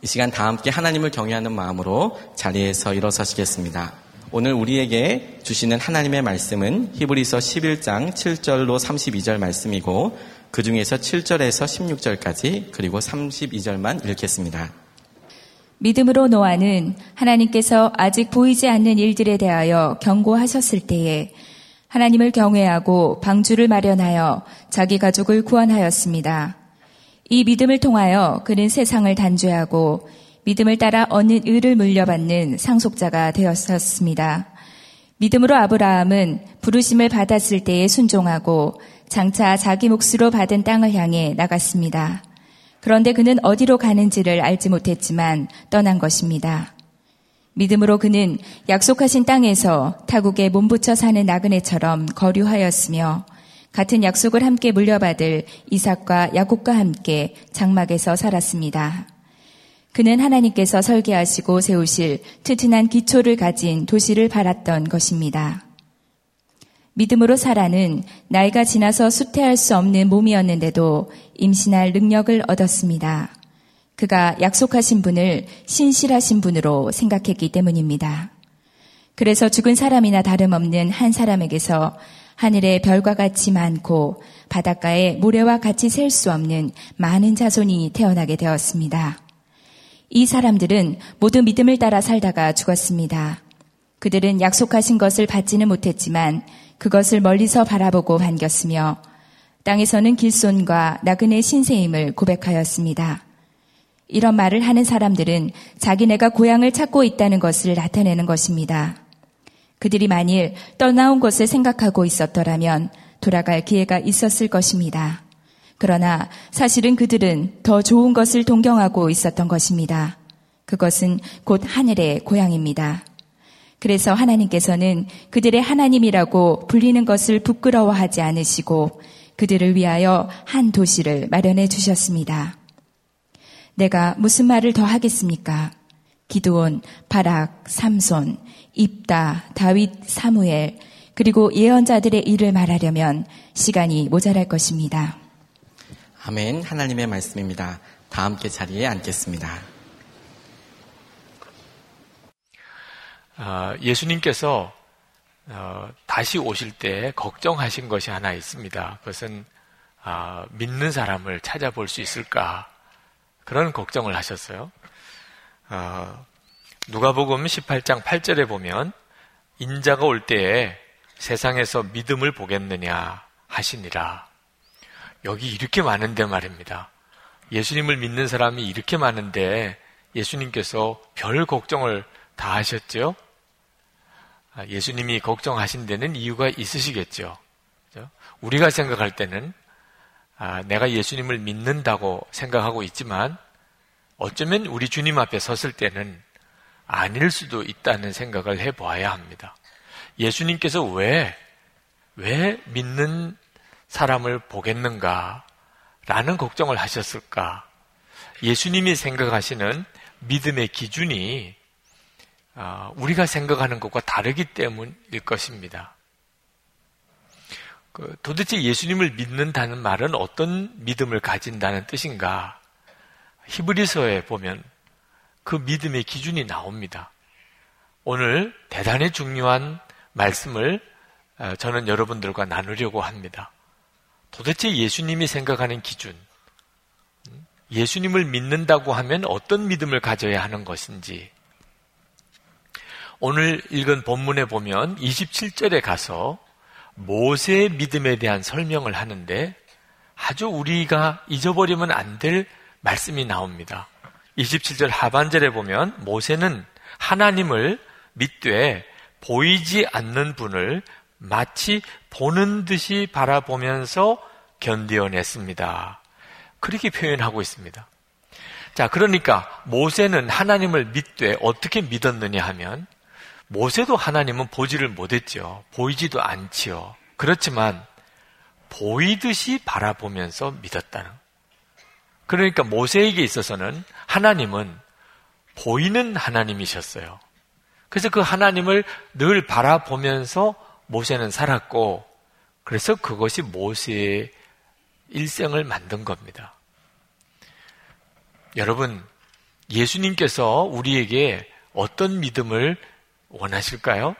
이 시간 다 함께 하나님을 경외하는 마음으로 자리에서 일어서시겠습니다. 오늘 우리에게 주시는 하나님의 말씀은 히브리서 11장 7절로 32절 말씀이고 그 중에서 7절에서 16절까지 그리고 32절만 읽겠습니다. 믿음으로 노아는 하나님께서 아직 보이지 않는 일들에 대하여 경고하셨을 때에 하나님을 경외하고 방주를 마련하여 자기 가족을 구원하였습니다. 이 믿음을 통하여 그는 세상을 단죄하고 믿음을 따라 얻는 의를 물려받는 상속자가 되었었습니다. 믿음으로 아브라함은 부르심을 받았을 때에 순종하고 장차 자기 몫으로 받은 땅을 향해 나갔습니다. 그런데 그는 어디로 가는지를 알지 못했지만 떠난 것입니다. 믿음으로 그는 약속하신 땅에서 타국에 몸붙여 사는 나그네처럼 거류하였으며 같은 약속을 함께 물려받을 이삭과 야곱과 함께 장막에서 살았습니다. 그는 하나님께서 설계하시고 세우실 튼튼한 기초를 가진 도시를 바랐던 것입니다. 믿음으로 사라는 나이가 지나서 수태할 수 없는 몸이었는데도 임신할 능력을 얻었습니다. 그가 약속하신 분을 신실하신 분으로 생각했기 때문입니다. 그래서 죽은 사람이나 다름없는 한 사람에게서 하늘의 별과 같이 많고 바닷가에 모래와 같이 셀 수 없는 많은 자손이 태어나게 되었습니다. 이 사람들은 모두 믿음을 따라 살다가 죽었습니다. 그들은 약속하신 것을 받지는 못했지만 그것을 멀리서 바라보고 반겼으며 땅에서는 길손과 나그네 신세임을 고백하였습니다. 이런 말을 하는 사람들은 자기네가 고향을 찾고 있다는 것을 나타내는 것입니다. 그들이 만일 떠나온 것을 생각하고 있었더라면 돌아갈 기회가 있었을 것입니다. 그러나 사실은 그들은 더 좋은 것을 동경하고 있었던 것입니다. 그것은 곧 하늘의 고향입니다. 그래서 하나님께서는 그들의 하나님이라고 불리는 것을 부끄러워하지 않으시고 그들을 위하여 한 도시를 마련해 주셨습니다. 내가 무슨 말을 더 하겠습니까? 기드온, 바락, 삼손, 입다, 다윗, 사무엘, 그리고 예언자들의 일을 말하려면 시간이 모자랄 것입니다. 아멘. 하나님의 말씀입니다. 다 함께 자리에 앉겠습니다. 아, 예수님께서 어, 다시 오실 때 걱정하신 것이 하나 있습니다. 그것은 아, 믿는 사람을 찾아볼 수 있을까 그런 걱정을 하셨어요. 어, 누가복음 18장 8절에 보면 인자가 올 때에 세상에서 믿음을 보겠느냐 하시니라. 여기 이렇게 많은데 말입니다. 예수님을 믿는 사람이 이렇게 많은데 예수님께서 별 걱정을 다 하셨죠? 아, 예수님이 걱정하신 데는 이유가 있으시겠죠. 우리가 생각할 때는 아, 내가 예수님을 믿는다고 생각하고 있지만 어쩌면 우리 주님 앞에 섰을 때는 아닐 수도 있다는 생각을 해보아야 합니다. 예수님께서 왜, 왜 믿는 사람을 보겠는가? 라는 걱정을 하셨을까? 예수님이 생각하시는 믿음의 기준이 아, 우리가 생각하는 것과 다르기 때문일 것입니다. 그, 도대체 예수님을 믿는다는 말은 어떤 믿음을 가진다는 뜻인가? 히브리서에 보면 그 믿음의 기준이 나옵니다. 오늘 대단히 중요한 말씀을 어, 저는 여러분들과 나누려고 합니다. 도대체 예수님이 생각하는 기준, 예수님을 믿는다고 하면 어떤 믿음을 가져야 하는 것인지, 오늘 읽은 본문에 보면 27절에 가서 모세의 믿음에 대한 설명을 하는데 아주 우리가 잊어버리면 안 될 말씀이 나옵니다. 27절 하반절에 보면 모세는 하나님을 믿되 보이지 않는 분을 마치 보는 듯이 바라보면서 견디어냈습니다. 그렇게 표현하고 있습니다. 자, 그러니까 모세는 하나님을 믿되 어떻게 믿었느냐 하면 모세도 하나님은 보지를 못했죠. 보이지도 않지요. 그렇지만 보이듯이 바라보면서 믿었다는. 그러니까 모세에게 있어서는 하나님은 보이는 하나님이셨어요. 그래서 그 하나님을 늘 바라보면서 모세는 살았고, 그래서 그것이 모세의 일생을 만든 겁니다. 여러분, 예수님께서 우리에게 어떤 믿음을 원하실까요?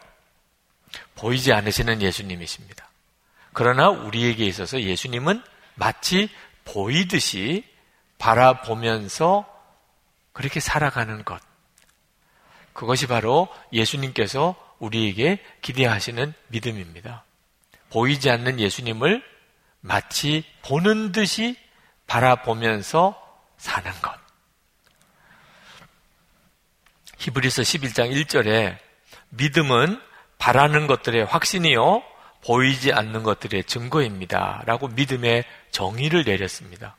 보이지 않으시는 예수님이십니다. 그러나 우리에게 있어서 예수님은 마치 보이듯이 바라보면서 그렇게 살아가는 것. 그것이 바로 예수님께서 우리에게 기대하시는 믿음입니다. 보이지 않는 예수님을 마치 보는 듯이 바라보면서 사는 것. 히브리서 11장 1절에 믿음은 바라는 것들의 확신이요 보이지 않는 것들의 증거입니다. 라고 믿음의 정의를 내렸습니다.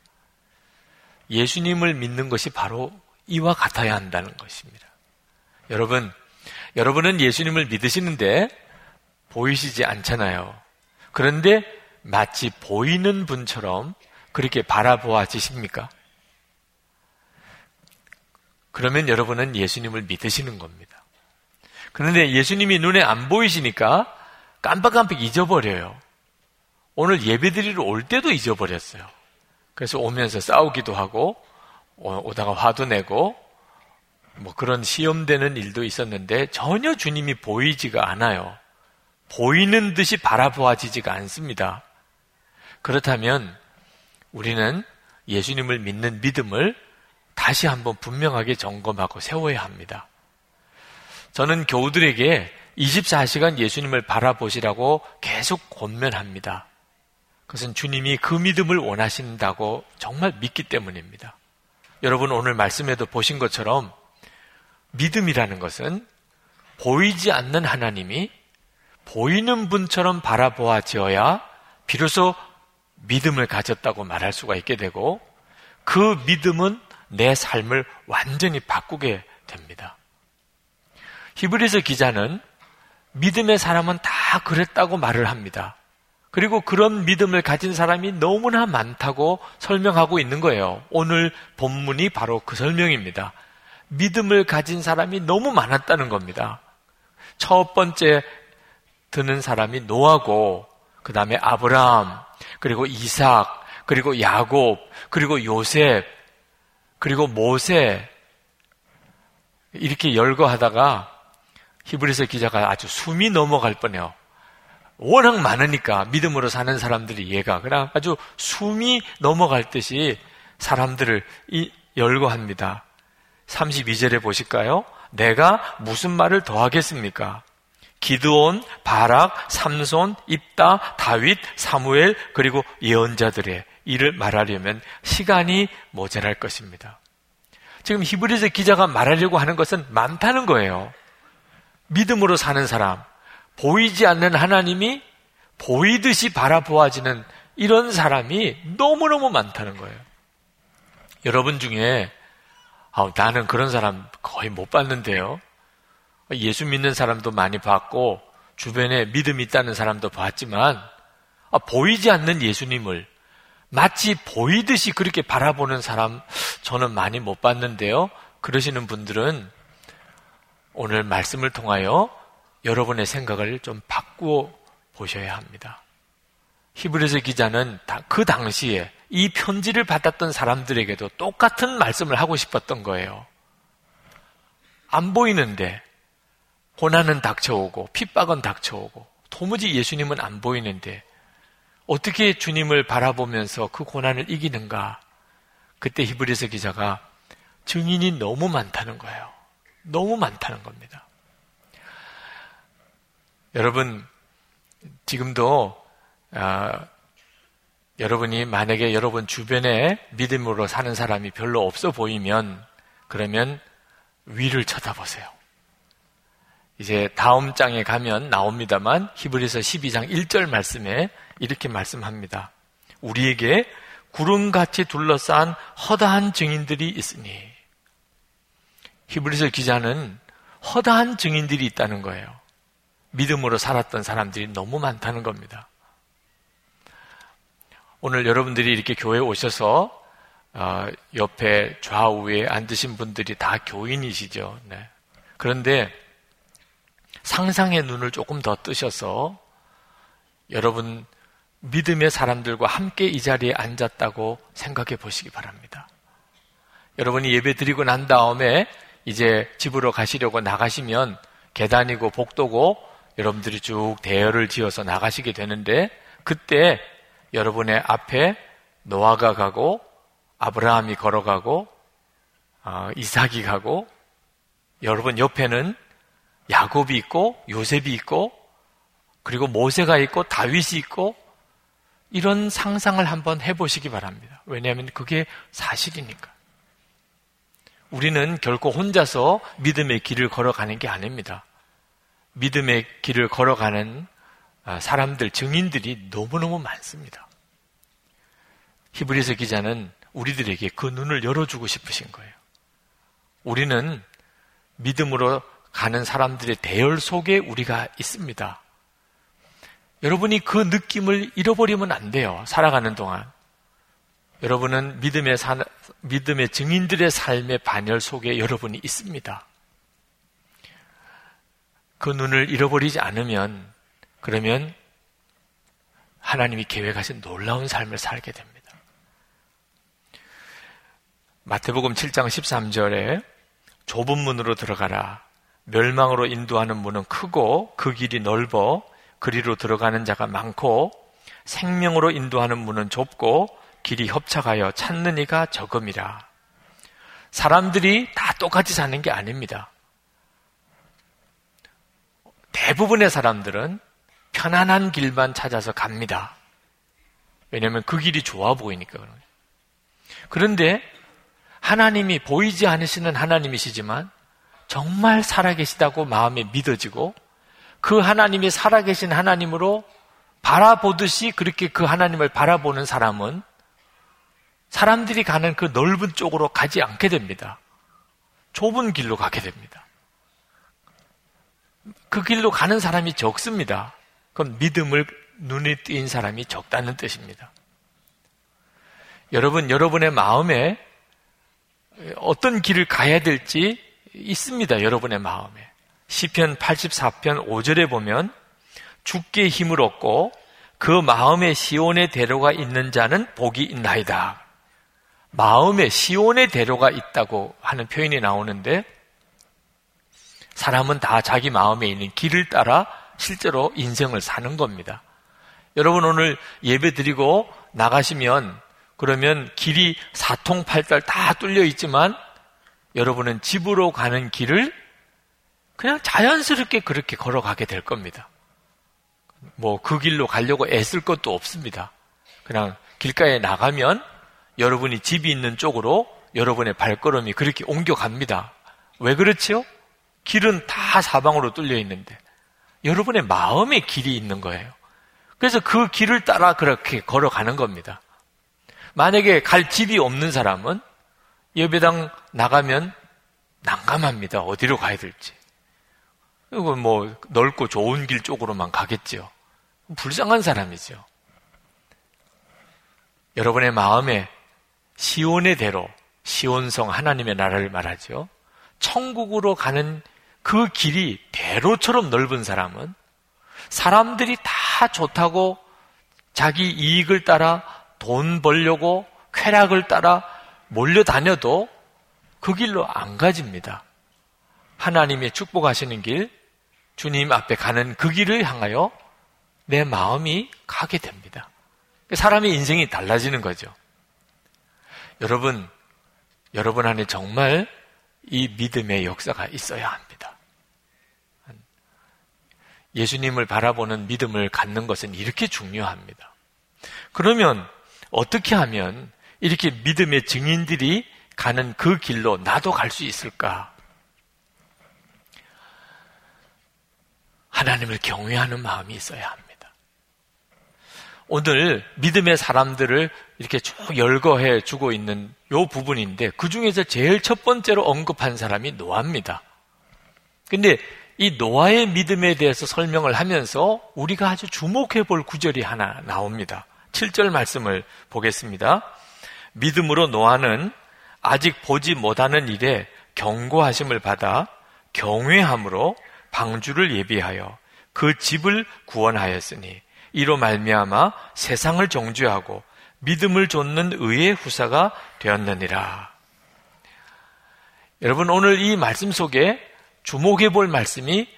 예수님을 믿는 것이 바로 이와 같아야 한다는 것입니다. 여러분, 여러분은 예수님을 믿으시는데 보이시지 않잖아요. 그런데 마치 보이는 분처럼 그렇게 바라보아지십니까? 그러면 여러분은 예수님을 믿으시는 겁니다. 그런데 예수님이 눈에 안 보이시니까 깜빡깜빡 잊어버려요. 오늘 예배드리러 올 때도 잊어버렸어요. 그래서 오면서 싸우기도 하고, 오다가 화도 내고, 뭐 그런 시험되는 일도 있었는데 전혀 주님이 보이지가 않아요. 보이는 듯이 바라보아지지가 않습니다. 그렇다면 우리는 예수님을 믿는 믿음을 다시 한번 분명하게 점검하고 세워야 합니다. 저는 교우들에게 24시간 예수님을 바라보시라고 계속 권면합니다. 그것은 주님이 그 믿음을 원하신다고 정말 믿기 때문입니다. 여러분 오늘 말씀에도 보신 것처럼 믿음이라는 것은 보이지 않는 하나님이 보이는 분처럼 바라보아지어야 비로소 믿음을 가졌다고 말할 수가 있게 되고 그 믿음은 내 삶을 완전히 바꾸게 됩니다. 히브리서 기자는 믿음의 사람은 다 그랬다고 말을 합니다. 그리고 그런 믿음을 가진 사람이 너무나 많다고 설명하고 있는 거예요. 오늘 본문이 바로 그 설명입니다. 믿음을 가진 사람이 너무 많았다는 겁니다. 첫 번째 드는 사람이 노아고, 그 다음에 아브라함, 그리고 이삭, 그리고 야곱, 그리고 요셉, 그리고 모세, 이렇게 열거하다가 히브리서 기자가 아주 숨이 넘어갈 뻔해요. 워낙 많으니까 믿음으로 사는 사람들이 얘가 그냥 아주 숨이 넘어갈 듯이 사람들을 열거합니다. 32절에 보실까요? 내가 무슨 말을 더 하겠습니까? 기드온, 바락, 삼손, 입다, 다윗, 사무엘, 그리고 예언자들의 일을 말하려면 시간이 모자랄 것입니다. 지금 히브리서 기자가 말하려고 하는 것은 많다는 거예요. 믿음으로 사는 사람, 보이지 않는 하나님이 보이듯이 바라보아지는 이런 사람이 너무너무 많다는 거예요. 여러분 중에 아, 나는 그런 사람 거의 못 봤는데요. 예수 믿는 사람도 많이 봤고 주변에 믿음이 있다는 사람도 봤지만 아, 보이지 않는 예수님을 마치 보이듯이 그렇게 바라보는 사람 저는 많이 못 봤는데요. 그러시는 분들은 오늘 말씀을 통하여 여러분의 생각을 좀 바꾸어 보셔야 합니다. 히브리서 기자는 그 당시에 이 편지를 받았던 사람들에게도 똑같은 말씀을 하고 싶었던 거예요. 안 보이는데 고난은 닥쳐오고 핍박은 닥쳐오고 도무지 예수님은 안 보이는데 어떻게 주님을 바라보면서 그 고난을 이기는가? 그때 히브리서 기자가 증인이 너무 많다는 거예요. 너무 많다는 겁니다. 여러분 지금도 아, 여러분이 만약에 여러분 주변에 믿음으로 사는 사람이 별로 없어 보이면 그러면 위를 쳐다보세요. 이제 다음 장에 가면 나옵니다만 히브리서 12장 1절 말씀에 이렇게 말씀합니다. 우리에게 구름같이 둘러싼 허다한 증인들이 있으니 히브리서 기자는 허다한 증인들이 있다는 거예요. 믿음으로 살았던 사람들이 너무 많다는 겁니다. 오늘 여러분들이 이렇게 교회에 오셔서 어, 옆에 좌우에 앉으신 분들이 다 교인이시죠. 네. 그런데 상상의 눈을 조금 더 뜨셔서 여러분 믿음의 사람들과 함께 이 자리에 앉았다고 생각해 보시기 바랍니다. 여러분이 예배 드리고 난 다음에 이제 집으로 가시려고 나가시면 계단이고 복도고 여러분들이 쭉 대열을 지어서 나가시게 되는데 그때 여러분의 앞에 노아가 가고 아브라함이 걸어가고 어, 이삭이 가고 여러분 옆에는 야곱이 있고 요셉이 있고 그리고 모세가 있고 다윗이 있고 이런 상상을 한번 해보시기 바랍니다. 왜냐하면 그게 사실이니까. 우리는 결코 혼자서 믿음의 길을 걸어가는 게 아닙니다. 믿음의 길을 걸어가는 아, 사람들, 증인들이 너무너무 많습니다. 히브리서 기자는 우리들에게 그 눈을 열어주고 싶으신 거예요. 우리는 믿음으로 가는 사람들의 대열 속에 우리가 있습니다. 여러분이 그 느낌을 잃어버리면 안 돼요. 살아가는 동안. 여러분은 믿음의, 사, 믿음의 증인들의 삶의 반열 속에 여러분이 있습니다. 그 눈을 잃어버리지 않으면, 그러면 하나님이 계획하신 놀라운 삶을 살게 됩니다. 마태복음 7장 13절에 좁은 문으로 들어가라. 멸망으로 인도하는 문은 크고 그 길이 넓어 그리로 들어가는 자가 많고 생명으로 인도하는 문은 좁고 길이 협착하여 찾는 이가 적음이라. 사람들이 다 똑같이 사는 게 아닙니다. 대부분의 사람들은 편안한 길만 찾아서 갑니다. 왜냐하면 그 길이 좋아 보이니까 그런 거예요. 그런데 하나님이 보이지 않으시는 하나님이시지만 정말 살아계시다고 마음에 믿어지고 그 하나님이 살아계신 하나님으로 바라보듯이 그렇게 그 하나님을 바라보는 사람은 사람들이 가는 그 넓은 쪽으로 가지 않게 됩니다. 좁은 길로 가게 됩니다. 그 길로 가는 사람이 적습니다. 그건 믿음을 눈에 띈 사람이 적다는 뜻입니다. 여러분, 여러분의 마음에 어떤 길을 가야 될지 있습니다. 여러분의 마음에. 시편 84편 5절에 보면 죽게 힘을 얻고 그 마음에 시온의 대로가 있는 자는 복이 있나이다. 마음에 시온의 대로가 있다고 하는 표현이 나오는데 사람은 다 자기 마음에 있는 길을 따라 실제로 인생을 사는 겁니다. 여러분 오늘 예배 드리고 나가시면 그러면 길이 사통팔달 다 뚫려 있지만 여러분은 집으로 가는 길을 그냥 자연스럽게 그렇게 걸어가게 될 겁니다. 뭐 그 길로 가려고 애쓸 것도 없습니다. 그냥 길가에 나가면 여러분이 집이 있는 쪽으로 여러분의 발걸음이 그렇게 옮겨갑니다. 왜 그렇지요? 길은 다 사방으로 뚫려 있는데 여러분의 마음의 길이 있는 거예요. 그래서 그 길을 따라 그렇게 걸어가는 겁니다. 만약에 갈 집이 없는 사람은 예배당 나가면 난감합니다. 어디로 가야 될지. 이거 뭐 넓고 좋은 길 쪽으로만 가겠죠. 불쌍한 사람이죠. 여러분의 마음에 시온의 대로 시온성 하나님의 나라를 말하죠. 천국으로 가는 그 길이 대로처럼 넓은 사람은 사람들이 다 좋다고 자기 이익을 따라 돈 벌려고 쾌락을 따라 몰려다녀도 그 길로 안 가집니다. 하나님의 축복하시는 길, 주님 앞에 가는 그 길을 향하여 내 마음이 가게 됩니다. 사람의 인생이 달라지는 거죠. 여러분, 여러분 안에 정말 이 믿음의 역사가 있어야 합니다. 예수님을 바라보는 믿음을 갖는 것은 이렇게 중요합니다. 그러면 어떻게 하면 이렇게 믿음의 증인들이 가는 그 길로 나도 갈 수 있을까? 하나님을 경외하는 마음이 있어야 합니다. 오늘 믿음의 사람들을 이렇게 쭉 열거해 주고 있는 요 부분인데 그 중에서 제일 첫 번째로 언급한 사람이 노아입니다. 근데 이 노아의 믿음에 대해서 설명을 하면서 우리가 아주 주목해 볼 구절이 하나 나옵니다. 7절 말씀을 보겠습니다. 믿음으로 노아는 아직 보지 못하는 일에 경고하심을 받아 경외함으로 방주를 예비하여 그 집을 구원하였으니 이로 말미암아 세상을 정죄하고 믿음을 좇는 의의 후사가 되었느니라. 여러분 오늘 이 말씀 속에 주목해 볼 말씀이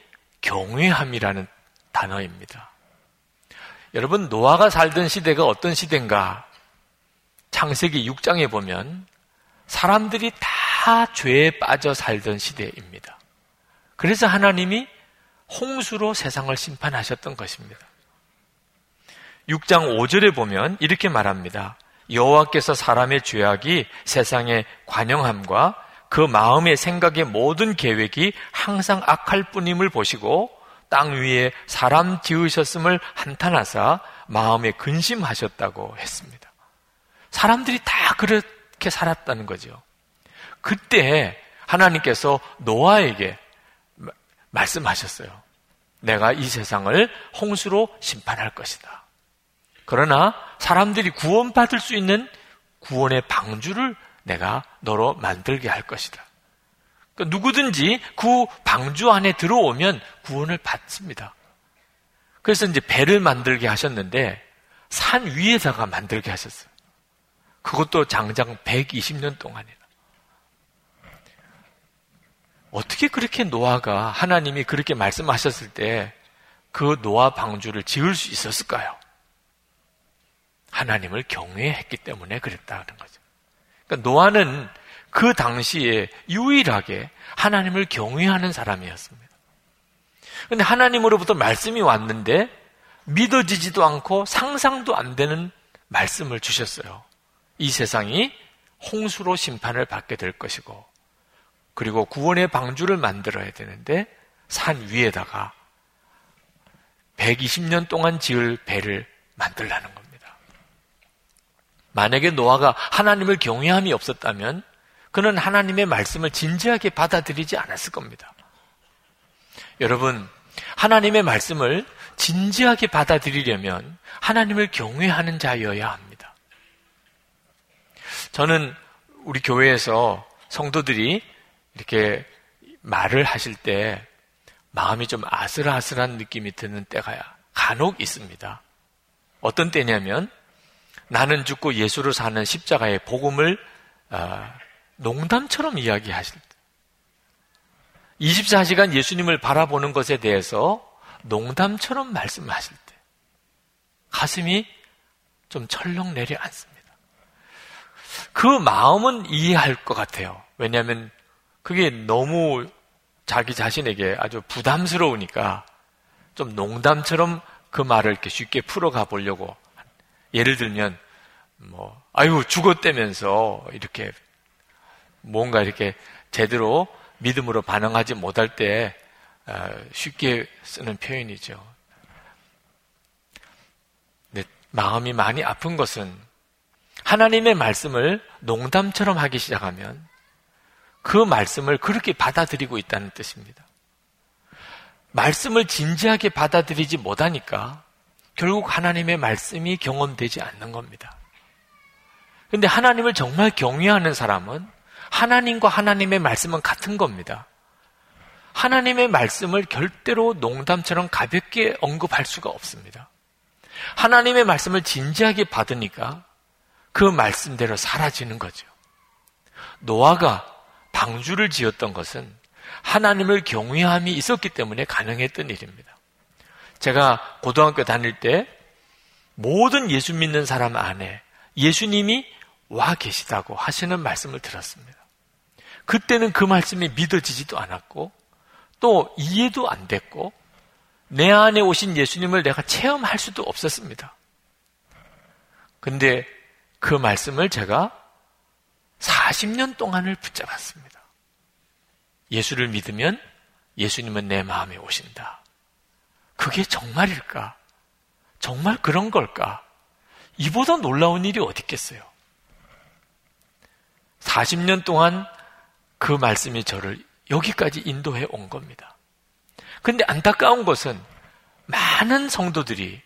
경외함이라는 단어입니다. 여러분 노아가 살던 시대가 어떤 시대인가? 창세기 6장에 보면 사람들이 다 죄에 빠져 살던 시대입니다. 그래서 하나님이 홍수로 세상을 심판하셨던 것입니다. 6장 5절에 보면 이렇게 말합니다. 여호와께서 사람의 죄악이 세상에 관영함과 그 마음의 생각의 모든 계획이 항상 악할 뿐임을 보시고 땅 위에 사람 지으셨음을 한탄하사 마음에 근심하셨다고 했습니다. 사람들이 다 그렇게 살았다는 거죠. 그때 하나님께서 노아에게 말씀하셨어요. 내가 이 세상을 홍수로 심판할 것이다. 그러나 사람들이 구원받을 수 있는 구원의 방주를 내가 너로 만들게 할 것이다. 그러니까 누구든지 그 방주 안에 들어오면 구원을 받습니다. 그래서 이제 배를 만들게 하셨는데 산 위에다가 만들게 하셨어요. 그것도 장장 120년 동안이라. 어떻게 그렇게 노아가 하나님이 그렇게 말씀하셨을 때 그 노아 방주를 지을 수 있었을까요? 하나님을 경외했기 때문에 그랬다는 거죠. 그러니까 노아는 그 당시에 유일하게 하나님을 경외하는 사람이었습니다. 그런데 하나님으로부터 말씀이 왔는데 믿어지지도 않고 상상도 안 되는 말씀을 주셨어요. 이 세상이 홍수로 심판을 받게 될 것이고 그리고 구원의 방주를 만들어야 되는데 산 위에다가 120년 동안 지을 배를 만들라는 겁니다. 만약에 노아가 하나님을 경외함이 없었다면 그는 하나님의 말씀을 진지하게 받아들이지 않았을 겁니다. 여러분, 하나님의 말씀을 진지하게 받아들이려면 하나님을 경외하는 자여야 합니다. 저는 우리 교회에서 성도들이 이렇게 말을 하실 때 마음이 좀 아슬아슬한 느낌이 드는 때가 간혹 있습니다. 어떤 때냐면 나는 죽고 예수로 사는 십자가의 복음을 어, 농담처럼 이야기하실 때 24시간 예수님을 바라보는 것에 대해서 농담처럼 말씀하실 때 가슴이 좀 철렁 내려앉습니다. 그 마음은 이해할 것 같아요. 왜냐하면 그게 너무 자기 자신에게 아주 부담스러우니까 좀 농담처럼 그 말을 이렇게 쉽게 풀어가 보려고 예를 들면 뭐 아유 죽었다면서 이렇게 뭔가 이렇게 제대로 믿음으로 반응하지 못할 때 어, 쉽게 쓰는 표현이죠. 마음이 많이 아픈 것은 하나님의 말씀을 농담처럼 하기 시작하면 그 말씀을 그렇게 받아들이고 있다는 뜻입니다. 말씀을 진지하게 받아들이지 못하니까 결국 하나님의 말씀이 경험되지 않는 겁니다. 근데 하나님을 정말 경외하는 사람은 하나님과 하나님의 말씀은 같은 겁니다. 하나님의 말씀을 결대로 농담처럼 가볍게 언급할 수가 없습니다. 하나님의 말씀을 진지하게 받으니까 그 말씀대로 사라지는 거죠. 노아가 방주를 지었던 것은 하나님을 경외함이 있었기 때문에 가능했던 일입니다. 제가 고등학교 다닐 때 모든 예수 믿는 사람 안에 예수님이 와 계시다고 하시는 말씀을 들었습니다. 그때는 그 말씀이 믿어지지도 않았고 또 이해도 안 됐고 내 안에 오신 예수님을 내가 체험할 수도 없었습니다. 근데 그 말씀을 제가 40년 동안을 붙잡았습니다. 예수를 믿으면 예수님은 내 마음에 오신다. 그게 정말일까? 정말 그런 걸까? 이보다 놀라운 일이 어디 있겠어요? 40년 동안 그 말씀이 저를 여기까지 인도해 온 겁니다. 근데 안타까운 것은 많은 성도들이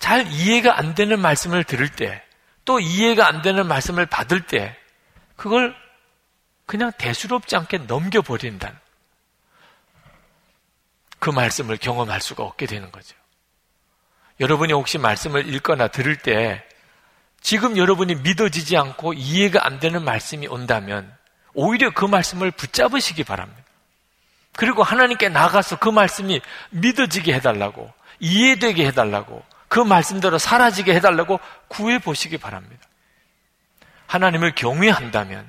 잘 이해가 안 되는 말씀을 들을 때, 또 이해가 안 되는 말씀을 받을 때, 그걸 그냥 대수롭지 않게 넘겨버린다는 그 말씀을 경험할 수가 없게 되는 거죠. 여러분이 혹시 말씀을 읽거나 들을 때 지금 여러분이 믿어지지 않고 이해가 안 되는 말씀이 온다면 오히려 그 말씀을 붙잡으시기 바랍니다. 그리고 하나님께 나가서 그 말씀이 믿어지게 해달라고, 이해되게 해달라고, 그 말씀대로 사라지게 해달라고 구해보시기 바랍니다. 하나님을 경외한다면,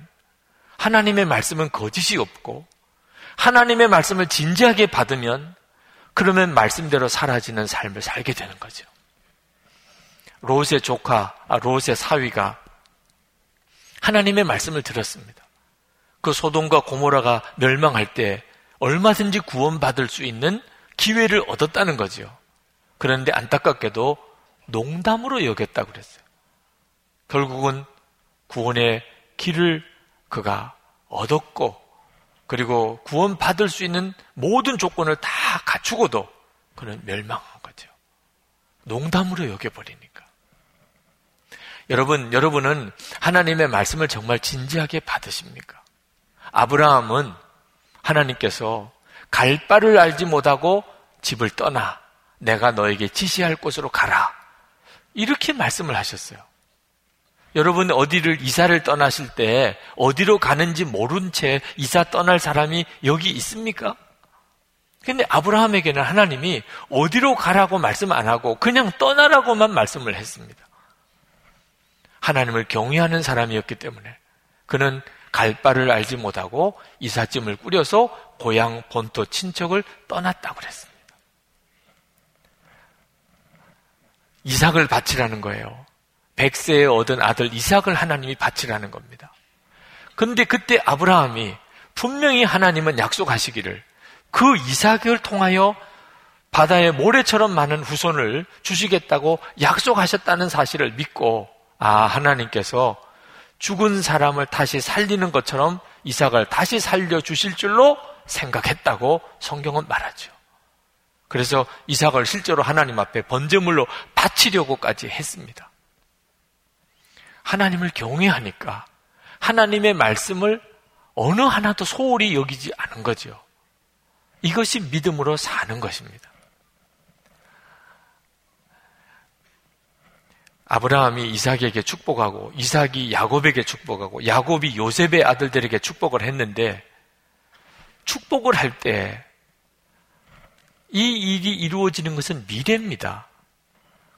하나님의 말씀은 거짓이 없고, 하나님의 말씀을 진지하게 받으면, 그러면 말씀대로 사라지는 삶을 살게 되는 거죠. 롯의 조카, 아, 롯의 사위가 하나님의 말씀을 들었습니다. 그 소돔과 고모라가 멸망할 때 얼마든지 구원받을 수 있는 기회를 얻었다는 거죠. 그런데 안타깝게도 농담으로 여겼다고 그랬어요. 결국은 구원의 길을 그가 얻었고 그리고 구원받을 수 있는 모든 조건을 다 갖추고도 그는 멸망한 거죠. 농담으로 여겨버리니까. 여러분, 여러분은 하나님의 말씀을 정말 진지하게 받으십니까? 아브라함은 하나님께서 갈 바를 알지 못하고 집을 떠나 내가 너에게 지시할 곳으로 가라. 이렇게 말씀을 하셨어요. 여러분 어디를 이사를 떠나실 때 어디로 가는지 모른 채 이사 떠날 사람이 여기 있습니까? 근데 아브라함에게는 하나님이 어디로 가라고 말씀 안 하고 그냥 떠나라고만 말씀을 했습니다. 하나님을 경외하는 사람이었기 때문에 그는 갈 바를 알지 못하고 이삿짐을 꾸려서 고향 본토 친척을 떠났다고 그랬습니다. 이삭을 바치라는 거예요. 백세에 얻은 아들 이삭을 하나님이 바치라는 겁니다. 근데 그때 아브라함이 분명히 하나님은 약속하시기를 그 이삭을 통하여 바다의 모래처럼 많은 후손을 주시겠다고 약속하셨다는 사실을 믿고 아, 하나님께서 죽은 사람을 다시 살리는 것처럼 이삭을 다시 살려 주실 줄로 생각했다고 성경은 말하죠. 그래서 이삭을 실제로 하나님 앞에 번제물로 바치려고까지 했습니다. 하나님을 경외하니까 하나님의 말씀을 어느 하나도 소홀히 여기지 않은 거죠. 이것이 믿음으로 사는 것입니다. 아브라함이 이삭에게 축복하고 이삭이 야곱에게 축복하고 야곱이 요셉의 아들들에게 축복을 했는데 축복을 할 때 이 일이 이루어지는 것은 미래입니다.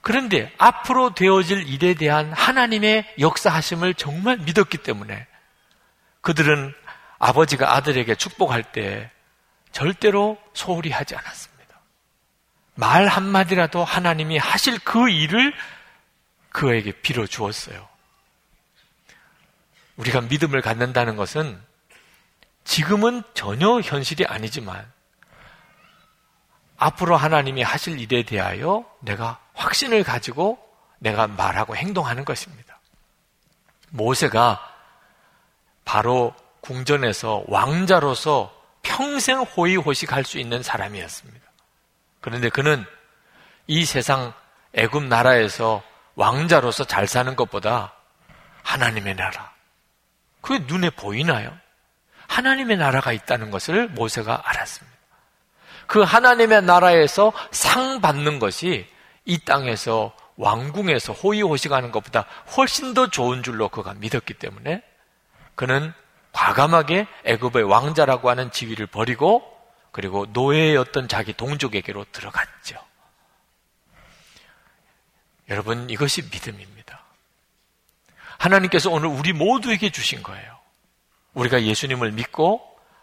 그런데 앞으로 되어질 일에 대한 하나님의 역사하심을 정말 믿었기 때문에 그들은 아버지가 아들에게 축복할 때 절대로 소홀히 하지 않았습니다. 말 한마디라도 하나님이 하실 그 일을 그에게 빌어 주었어요. 우리가 믿음을 갖는다는 것은 지금은 전혀 현실이 아니지만 앞으로 하나님이 하실 일에 대하여 내가 확신을 가지고 내가 말하고 행동하는 것입니다. 모세가 바로 궁전에서 왕자로서 평생 호의호식할 수 있는 사람이었습니다. 그런데 그는 이 세상 애굽 나라에서 왕자로서 잘 사는 것보다 하나님의 나라. 그게 눈에 보이나요? 하나님의 나라가 있다는 것을 모세가 알았습니다. 그 하나님의 나라에서 상 받는 것이 이 땅에서 왕궁에서 호의호식하는 것보다 훨씬 더 좋은 줄로 그가 믿었기 때문에 그는 과감하게 애굽의 왕자라고 하는 지위를 버리고 그리고 노예였던 자기 동족에게로 들어갔죠. 여러분, 이것이 믿음입니다. 하나님께서 오늘 우리 모두에게 주신 거예요. 우리가 예수님을 믿고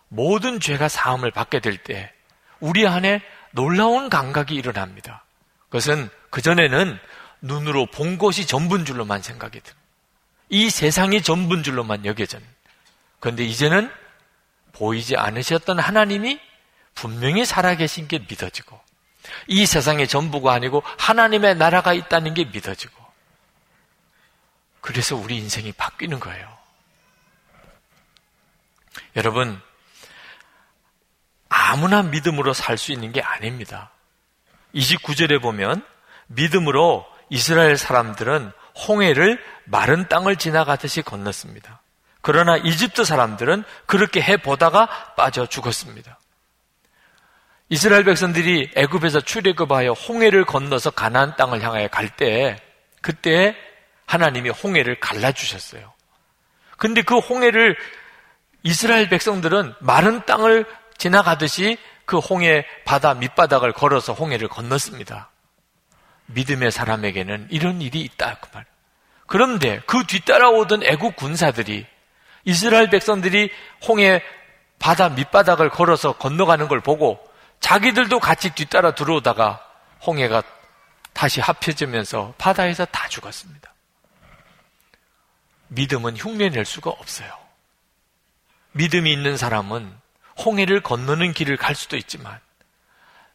모든 죄가 사함을 받게 될 때 우리 안에 놀라운 감각이 일어납니다. 그것은 그전에는 눈으로 본 것이 전부인 줄로만 생각이 듭니다. 이 세상이 전부인 줄로만 여겨졌는. 그런데 이제는 보이지 않으셨던 하나님이 분명히 살아계신 게 믿어지고 이 세상의 전부가 아니고 하나님의 나라가 있다는 게 믿어지고 그래서 우리 인생이 바뀌는 거예요. 여러분, 아무나 믿음으로 살 수 있는 게 아닙니다. 29절에 보면 믿음으로 이스라엘 사람들은 홍해를 마른 땅을 지나가듯이 건넜습니다. 그러나 이집트 사람들은 그렇게 해 보다가 빠져 죽었습니다. 이스라엘 백성들이 애굽에서 출애굽하여 홍해를 건너서 가나안 땅을 향하여 갈 때 그때 하나님이 홍해를 갈라 주셨어요. 근데 그 홍해를 이스라엘 백성들은 마른 땅을 지나가듯이 그 홍해 바다 밑바닥을 걸어서 홍해를 건넜습니다. 믿음의 사람에게는 이런 일이 있다 그 말. 그런데 그 뒤따라오던 애국 군사들이 이스라엘 백성들이 홍해 바다 밑바닥을 걸어서 건너가는 걸 보고 자기들도 같이 뒤따라 들어오다가 홍해가 다시 합쳐지면서 바다에서 다 죽었습니다. 믿음은 흉내낼 수가 없어요. 믿음이 있는 사람은 홍해를 건너는 길을 갈 수도 있지만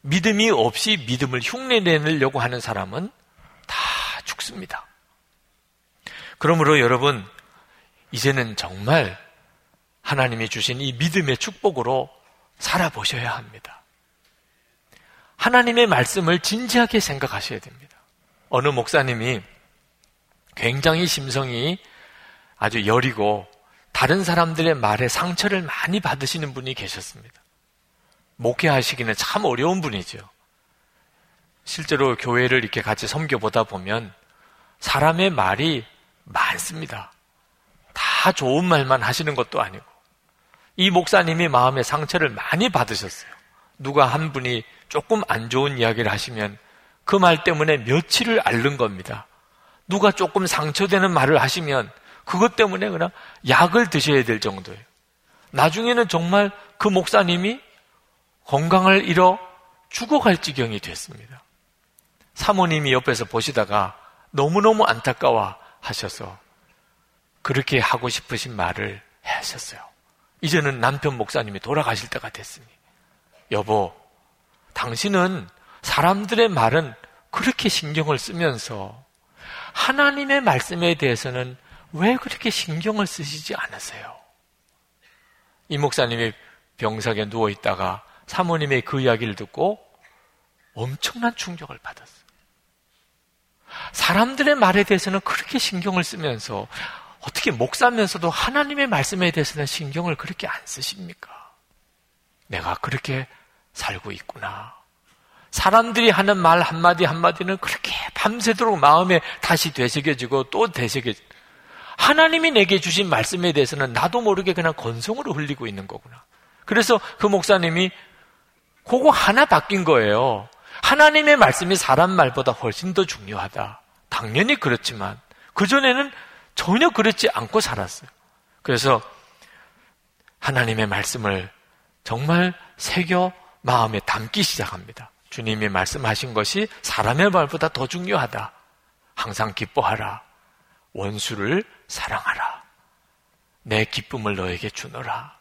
믿음이 없이 믿음을 흉내내려고 하는 사람은 다 죽습니다. 그러므로 여러분, 이제는 정말 하나님이 주신 이 믿음의 축복으로 살아보셔야 합니다. 하나님의 말씀을 진지하게 생각하셔야 됩니다. 어느 목사님이 굉장히 심성이 아주 여리고 다른 사람들의 말에 상처를 많이 받으시는 분이 계셨습니다. 목회하시기는 참 어려운 분이죠. 실제로 교회를 이렇게 같이 섬겨보다 보면 사람의 말이 많습니다. 다 좋은 말만 하시는 것도 아니고. 이 목사님이 마음의 상처를 많이 받으셨어요. 누가 한 분이 조금 안 좋은 이야기를 하시면 그 말 때문에 며칠을 앓는 겁니다. 누가 조금 상처되는 말을 하시면 그것 때문에 그냥 약을 드셔야 될 정도예요. 나중에는 정말 그 목사님이 건강을 잃어 죽어갈 지경이 됐습니다. 사모님이 옆에서 보시다가 너무너무 안타까워 하셔서 그렇게 하고 싶으신 말을 하셨어요. 이제는 남편 목사님이 돌아가실 때가 됐으니. 여보, 당신은 사람들의 말은 그렇게 신경을 쓰면서 하나님의 말씀에 대해서는 왜 그렇게 신경을 쓰시지 않으세요? 이 목사님이 병석에 누워 있다가 사모님의 그 이야기를 듣고 엄청난 충격을 받았어요. 사람들의 말에 대해서는 그렇게 신경을 쓰면서 어떻게 목사면서도 하나님의 말씀에 대해서는 신경을 그렇게 안 쓰십니까? 내가 그렇게 살고 있구나. 사람들이 하는 말 한마디 한마디는 그렇게 밤새도록 마음에 다시 되새겨지고 또 되새겨지고 하나님이 내게 주신 말씀에 대해서는 나도 모르게 그냥 건성으로 흘리고 있는 거구나. 그래서 그 목사님이 그거 하나 바뀐 거예요. 하나님의 말씀이 사람 말보다 훨씬 더 중요하다. 당연히 그렇지만 그전에는 전혀 그렇지 않고 살았어요. 그래서 하나님의 말씀을 정말 새겨 마음에 담기 시작합니다. 주님이 말씀하신 것이 사람의 말보다 더 중요하다. 항상 기뻐하라. 원수를 사랑하라. 내 기쁨을 너에게 주노라.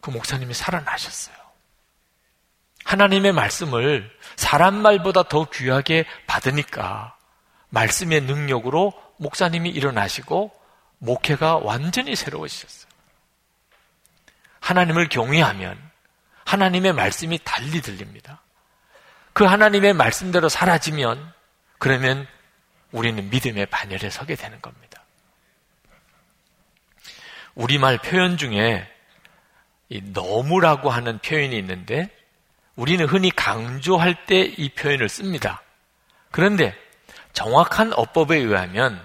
그 목사님이 살아나셨어요. 하나님의 말씀을 사람 말보다 더 귀하게 받으니까 말씀의 능력으로 목사님이 일어나시고 목회가 완전히 새로워지셨어요. 하나님을 경외하면 하나님의 말씀이 달리 들립니다. 그 하나님의 말씀대로 사라지면 그러면 우리는 믿음의 반열에 서게 되는 겁니다. 우리말 표현 중에 너무라고 하는 표현이 있는데 우리는 흔히 강조할 때 이 표현을 씁니다. 그런데 정확한 어법에 의하면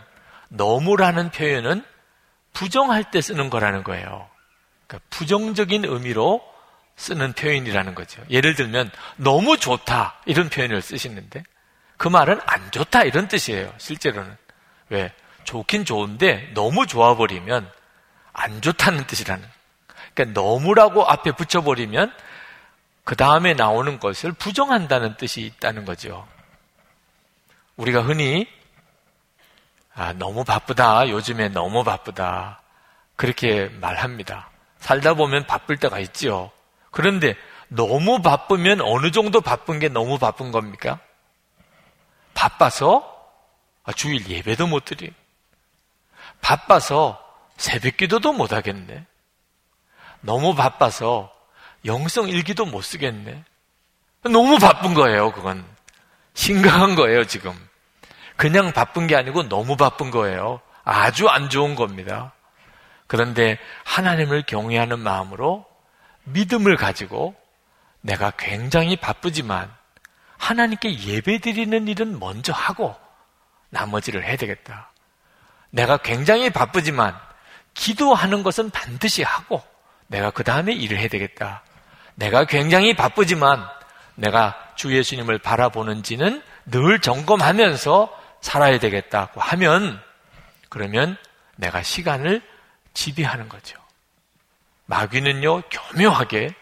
너무라는 표현은 부정할 때 쓰는 거라는 거예요. 그러니까 부정적인 의미로 쓰는 표현이라는 거죠. 예를 들면 너무 좋다 이런 표현을 쓰시는데 그 말은 안 좋다 이런 뜻이에요. 실제로는. 왜? 좋긴 좋은데 너무 좋아버리면 안 좋다는 뜻이라는. 그러니까 너무라고 앞에 붙여버리면 그 다음에 나오는 것을 부정한다는 뜻이 있다는 거죠. 우리가 흔히 아, 너무 바쁘다. 요즘에 너무 바쁘다. 그렇게 말합니다. 살다 보면 바쁠 때가 있죠. 그런데 너무 바쁘면 어느 정도 바쁜 게 너무 바쁜 겁니까? 바빠서 아, 주일 예배도 못 드리. 바빠서 새벽 기도도 못 하겠네. 너무 바빠서 영성 일기도 못 쓰겠네. 너무 바쁜 거예요, 그건. 심각한 거예요, 지금. 그냥 바쁜 게 아니고 너무 바쁜 거예요. 아주 안 좋은 겁니다. 그런데 하나님을 경외하는 마음으로 믿음을 가지고 내가 굉장히 바쁘지만 하나님께 예배 드리는 일은 먼저 하고 나머지를 해야 되겠다. 내가 굉장히 바쁘지만 기도하는 것은 반드시 하고 내가 그 다음에 일을 해야 되겠다. 내가 굉장히 바쁘지만 내가 주 예수님을 바라보는지는 늘 점검하면서 살아야 되겠다고 하면 그러면 내가 시간을 지배하는 거죠. 마귀는요, 교묘하게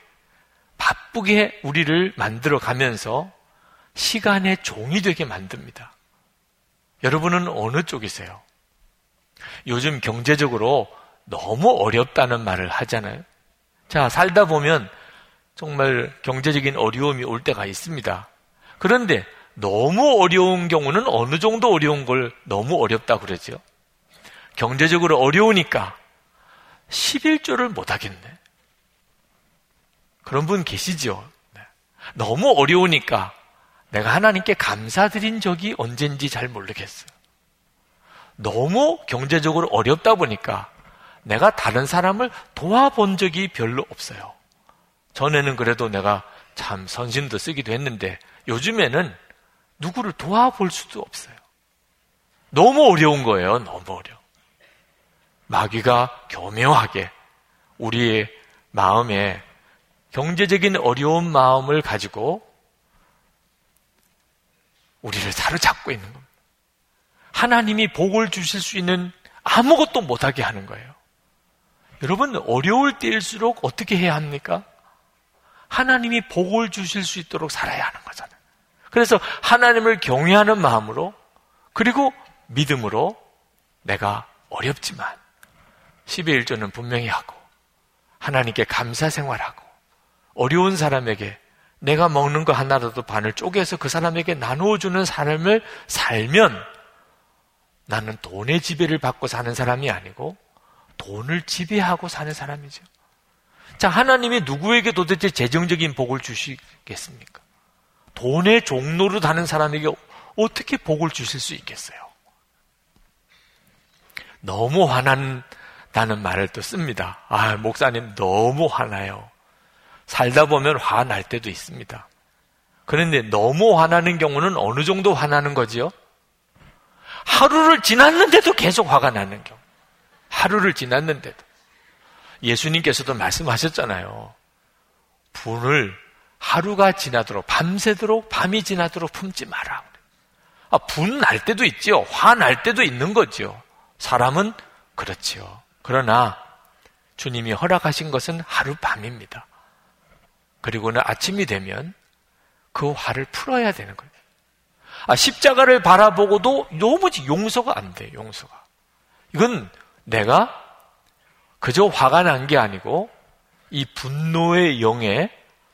바쁘게 우리를 만들어 가면서 시간의 종이 되게 만듭니다. 여러분은 어느 쪽이세요? 요즘 경제적으로 너무 어렵다는 말을 하잖아요. 자, 살다 보면 정말 경제적인 어려움이 올 때가 있습니다. 그런데 너무 어려운 경우는 어느 정도 어려운 걸 너무 어렵다 그러죠. 경제적으로 어려우니까 11조를 못 하겠네. 그런 분 계시죠? 네. 너무 어려우니까 내가 하나님께 감사드린 적이 언젠지 잘 모르겠어요. 너무 경제적으로 어렵다 보니까 내가 다른 사람을 도와본 적이 별로 없어요. 전에는 그래도 내가 참 선심도 쓰기도 했는데 요즘에는 누구를 도와볼 수도 없어요. 너무 어려운 거예요. 너무 어려워. 마귀가 교묘하게 우리의 마음에 경제적인 어려운 마음을 가지고 우리를 사로잡고 있는 겁니다. 하나님이 복을 주실 수 있는 아무것도 못하게 하는 거예요. 여러분, 어려울 때일수록 어떻게 해야 합니까? 하나님이 복을 주실 수 있도록 살아야 하는 거잖아요. 그래서 하나님을 경외하는 마음으로 그리고 믿음으로 내가 어렵지만 12일 전은 분명히 하고 하나님께 감사 생활하고 어려운 사람에게 내가 먹는 거 하나라도 반을 쪼개서 그 사람에게 나누어주는 삶을 살면 나는 돈의 지배를 받고 사는 사람이 아니고 돈을 지배하고 사는 사람이죠. 자, 하나님이 누구에게 도대체 재정적인 복을 주시겠습니까? 돈의 종로로 다는 사람에게 어떻게 복을 주실 수 있겠어요? 너무 화난다는 말을 또 씁니다. 아, 목사님 너무 화나요. 살다 보면 화 날 때도 있습니다. 그런데 너무 화나는 경우는 어느 정도 화나는 거지요? 하루를 지났는데도 계속 화가 나는 경우. 하루를 지났는데도. 예수님께서도 말씀하셨잖아요. 분을 하루가 지나도록 밤새도록 밤이 지나도록 품지 마라. 아, 분 날 때도 있지요. 화 날 때도 있는 거지요. 사람은 그렇지요. 그러나 주님이 허락하신 것은 하룻밤입니다. 그리고는 아침이 되면 그 화를 풀어야 되는 거예요. 아, 십자가를 바라보고도 너무 용서가 안 돼, 용서가. 이건 내가 그저 화가 난 게 아니고 이 분노의 영에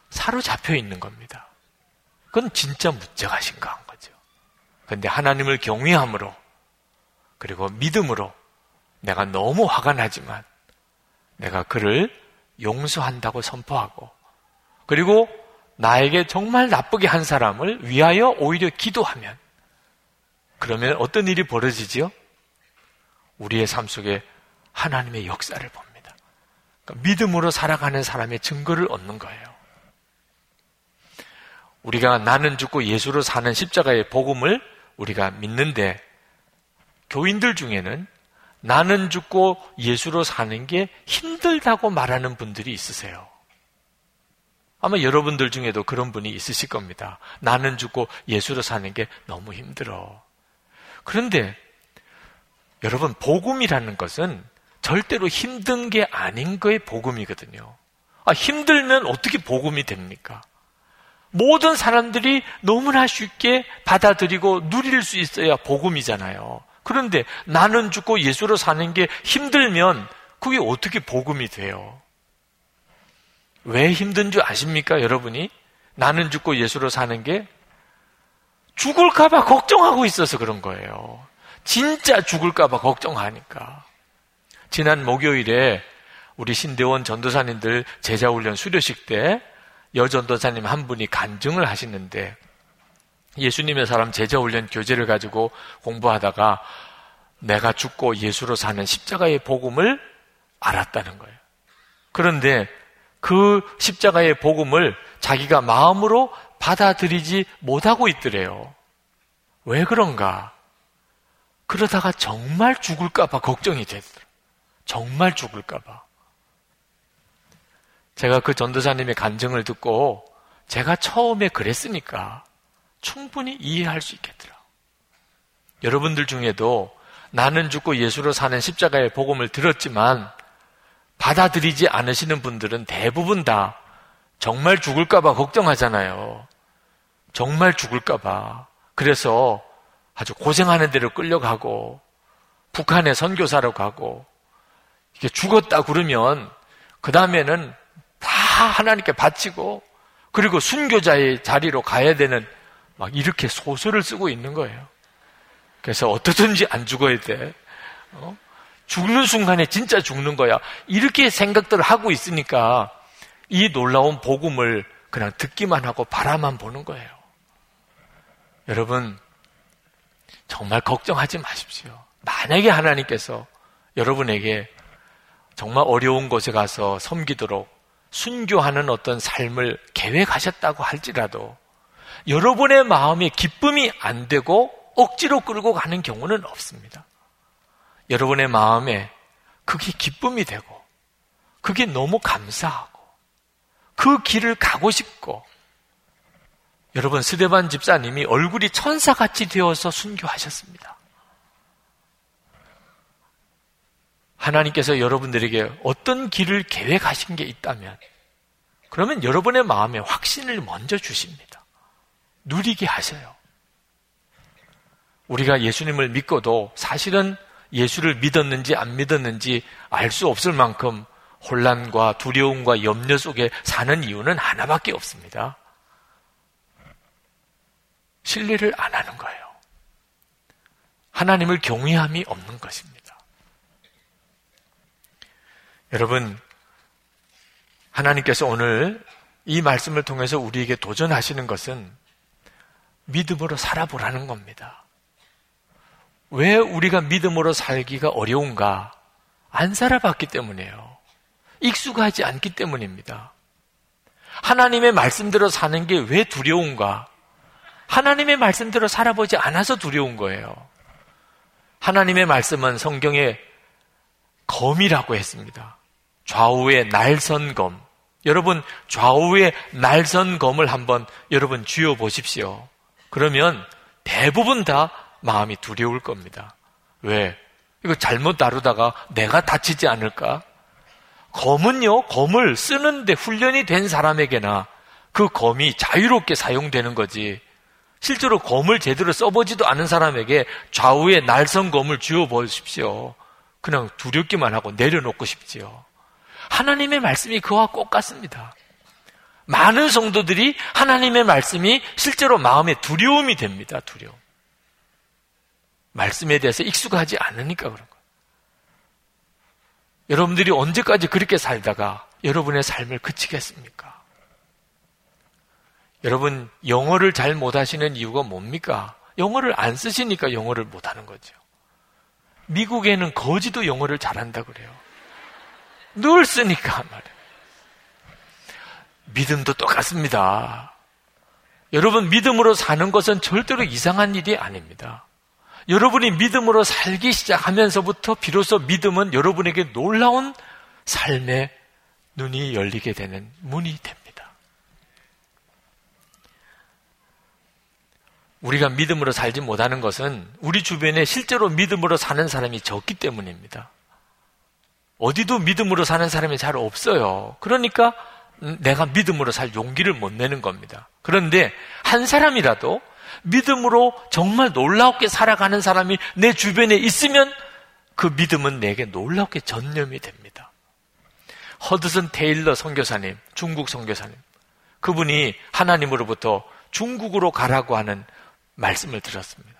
사로잡혀 있는 겁니다. 그건 진짜 무죄가 심각한 거죠. 그런데 하나님을 경외함으로 그리고 믿음으로 내가 너무 화가 나지만 내가 그를 용서한다고 선포하고 그리고 나에게 정말 나쁘게 한 사람을 위하여 오히려 기도하면 그러면 어떤 일이 벌어지지요? 우리의 삶 속에 하나님의 역사를 봅니다. 그러니까 믿음으로 살아가는 사람의 증거를 얻는 거예요. 우리가 나는 죽고 예수로 사는 십자가의 복음을 우리가 믿는데 교인들 중에는 나는 죽고 예수로 사는 게 힘들다고 말하는 분들이 있으세요. 아마 여러분들 중에도 그런 분이 있으실 겁니다. 나는 죽고 예수로 사는 게 너무 힘들어. 그런데 여러분, 복음이라는 것은 절대로 힘든 게 아닌 거의 복음이거든요. 아, 힘들면 어떻게 복음이 됩니까? 모든 사람들이 너무나 쉽게 받아들이고 누릴 수 있어야 복음이잖아요. 그런데 나는 죽고 예수로 사는 게 힘들면 그게 어떻게 복음이 돼요? 왜 힘든 줄 아십니까, 여러분이? 나는 죽고 예수로 사는 게 죽을까봐 걱정하고 있어서 그런 거예요. 진짜 죽을까봐 걱정하니까. 지난 목요일에 우리 신대원 전도사님들 제자훈련 수료식 때 여전도사님 한 분이 간증을 하시는데 예수님의 사람 제자훈련 교재를 가지고 공부하다가 내가 죽고 예수로 사는 십자가의 복음을 알았다는 거예요. 그런데 그 십자가의 복음을 자기가 마음으로 받아들이지 못하고 있더래요. 왜 그런가? 그러다가 정말 죽을까봐 걱정이 됐더라. 정말 죽을까봐. 제가 그 전도사님의 간증을 듣고 제가 처음에 그랬으니까 충분히 이해할 수 있겠더라. 여러분들 중에도 나는 죽고 예수로 사는 십자가의 복음을 들었지만 받아들이지 않으시는 분들은 대부분 다 정말 죽을까봐 걱정하잖아요. 정말 죽을까봐. 그래서 아주 고생하는 대로 끌려가고 북한에 선교사로 가고 이게 죽었다 그러면 그 다음에는 다 하나님께 바치고 그리고 순교자의 자리로 가야 되는 막 이렇게 소설을 쓰고 있는 거예요. 그래서 어떻든지 안 죽어야 돼. 어? 죽는 순간에 진짜 죽는 거야. 이렇게 생각들을 하고 있으니까 이 놀라운 복음을 그냥 듣기만 하고 바라만 보는 거예요. 여러분, 정말 걱정하지 마십시오. 만약에 하나님께서 여러분에게 정말 어려운 곳에 가서 섬기도록 순교하는 어떤 삶을 계획하셨다고 할지라도 여러분의 마음에 기쁨이 안 되고 억지로 끌고 가는 경우는 없습니다. 여러분의 마음에 그게 기쁨이 되고 그게 너무 감사하고 그 길을 가고 싶고 여러분 스데반 집사님이 얼굴이 천사같이 되어서 순교하셨습니다. 하나님께서 여러분들에게 어떤 길을 계획하신 게 있다면 그러면 여러분의 마음에 확신을 먼저 주십니다. 누리게 하셔요. 우리가 예수님을 믿고도 사실은 예수를 믿었는지 안 믿었는지 알 수 없을 만큼 혼란과 두려움과 염려 속에 사는 이유는 하나밖에 없습니다. 신뢰를 안 하는 거예요. 하나님을 경외함이 없는 것입니다. 여러분, 하나님께서 오늘 이 말씀을 통해서 우리에게 도전하시는 것은 믿음으로 살아보라는 겁니다. 왜 우리가 믿음으로 살기가 어려운가? 안 살아봤기 때문이에요. 익숙하지 않기 때문입니다. 하나님의 말씀대로 사는 게 왜 두려운가? 하나님의 말씀대로 살아보지 않아서 두려운 거예요. 하나님의 말씀은 성경에 검이라고 했습니다. 좌우의 날선검. 여러분, 좌우의 날선검을 한번 여러분 쥐어 보십시오. 그러면 대부분 다 마음이 두려울 겁니다. 왜? 이거 잘못 다루다가 내가 다치지 않을까? 검은요, 검을 쓰는데 훈련이 된 사람에게나 그 검이 자유롭게 사용되는 거지. 실제로 검을 제대로 써보지도 않은 사람에게 좌우에 날선 검을 쥐어 보십시오. 그냥 두렵기만 하고 내려놓고 싶지요. 하나님의 말씀이 그와 꼭 같습니다. 많은 성도들이 하나님의 말씀이 실제로 마음에 두려움이 됩니다. 두려움. 말씀에 대해서 익숙하지 않으니까 그런 거예요. 여러분들이 언제까지 그렇게 살다가 여러분의 삶을 그치겠습니까? 여러분, 영어를 잘 못하시는 이유가 뭡니까? 영어를 안 쓰시니까 영어를 못하는 거죠. 미국에는 거지도 영어를 잘한다 그래요. 늘 쓰니까 말이에요. 믿음도 똑같습니다. 여러분, 믿음으로 사는 것은 절대로 이상한 일이 아닙니다. 여러분이 믿음으로 살기 시작하면서부터 비로소 믿음은 여러분에게 놀라운 삶의 눈이 열리게 되는 문이 됩니다. 우리가 믿음으로 살지 못하는 것은 우리 주변에 실제로 믿음으로 사는 사람이 적기 때문입니다. 어디도 믿음으로 사는 사람이 잘 없어요. 그러니까 내가 믿음으로 살 용기를 못 내는 겁니다. 그런데 한 사람이라도 믿음으로 정말 놀랍게 살아가는 사람이 내 주변에 있으면 그 믿음은 내게 놀랍게 전념이 됩니다. 허드슨 테일러 선교사님, 중국 선교사님. 그분이 하나님으로부터 중국으로 가라고 하는 말씀을 들었습니다.